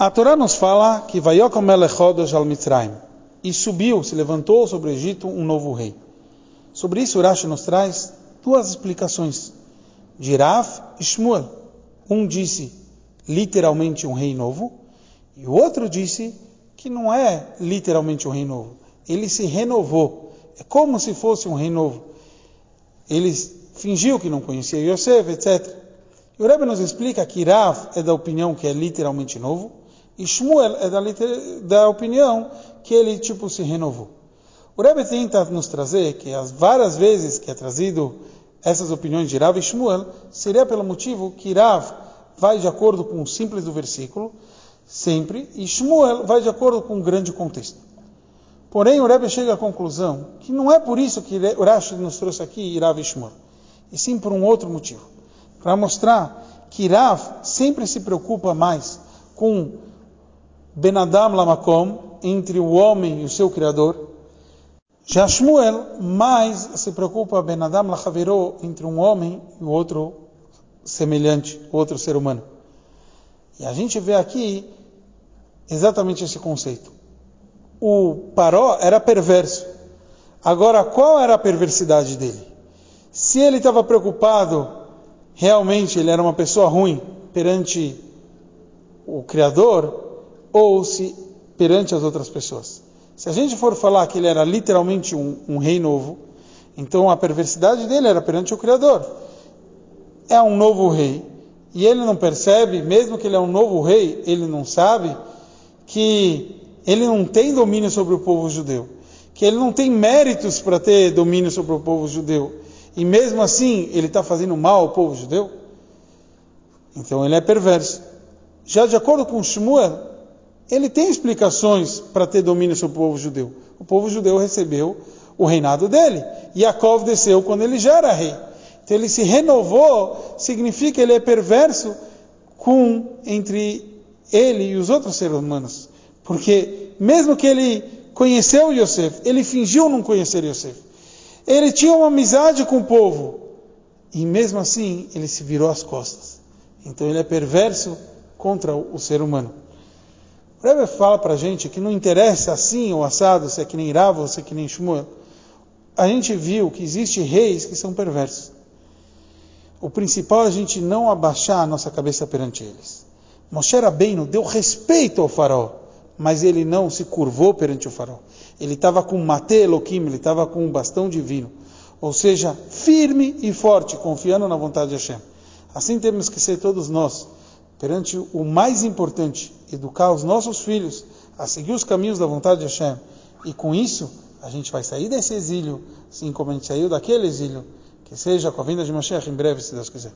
A Torá nos fala que Vayokom Melechodosh al e subiu, se levantou sobre o Egito um novo rei. Sobre isso, Urashi nos traz duas explicações de Rav e Shmuel. Um disse literalmente um rei novo e o outro disse que não é literalmente um rei novo. Ele se renovou. É como se fosse um rei novo. Ele fingiu que não conhecia Yosef, etc. E o Rebbe nos explica que Rav é da opinião que é literalmente novo e Shmuel é da, da opinião que ele tipo se renovou. O Rebbe tenta nos trazer que as várias vezes que é trazido essas opiniões de Rav e Shmuel seria pelo motivo que Rav vai de acordo com o simples do versículo, sempre, e Shmuel vai de acordo com o grande contexto. Porém, o Rebbe chega à conclusão que não é por isso que Rashi nos trouxe aqui Rav e Shmuel, e sim por um outro motivo. Para mostrar que Rav sempre se preocupa mais com Benadam Lamakom, entre o homem e o seu Criador. Já Shmuel mais se preocupa Benadam Lachaveró, entre um homem e o outro semelhante, outro ser humano. E a gente vê aqui exatamente esse conceito. O Paró era perverso. Agora, qual era a perversidade dele? Se ele estava preocupado, realmente ele era uma pessoa ruim perante o Criador, ou se perante as outras pessoas. Se a gente for falar que ele era literalmente um, um rei novo, então a perversidade dele era perante o Criador. É um novo rei e ele não percebe, mesmo que ele é um novo rei, ele não sabe que ele não tem domínio sobre o povo judeu, que ele não tem méritos para ter domínio sobre o povo judeu, e mesmo assim ele está fazendo mal ao povo judeu. Então ele é perverso. Já de acordo com Shmuel, ele tem explicações para ter domínio sobre o povo judeu. O povo judeu recebeu o reinado dele. Yaakov desceu quando ele já era rei. Então ele se renovou, significa que ele é perverso com entre ele e os outros seres humanos. Porque mesmo que ele conheceu Yosef, ele fingiu não conhecer Yosef. Ele tinha uma amizade com o povo. E mesmo assim, ele se virou as costas. Então ele é perverso contra o ser humano. O Rebbe fala para a gente que não interessa assim ou assado, se é que nem Rava ou se é que nem Shmuel. A gente viu que existe reis que são perversos. O principal é a gente não abaixar a nossa cabeça perante eles. Moshe Rabbeinu deu respeito ao faraó, mas ele não se curvou perante o faraó. Ele estava com mate Elohim, ele estava com um bastão divino. Ou seja, firme e forte, confiando na vontade de Hashem. Assim temos que ser todos nós perante o mais importante, educar os nossos filhos a seguir os caminhos da vontade de Hashem. E com isso, a gente vai sair desse exílio, assim como a gente saiu daquele exílio, que seja com a vinda de Mashiach em breve, se Deus quiser.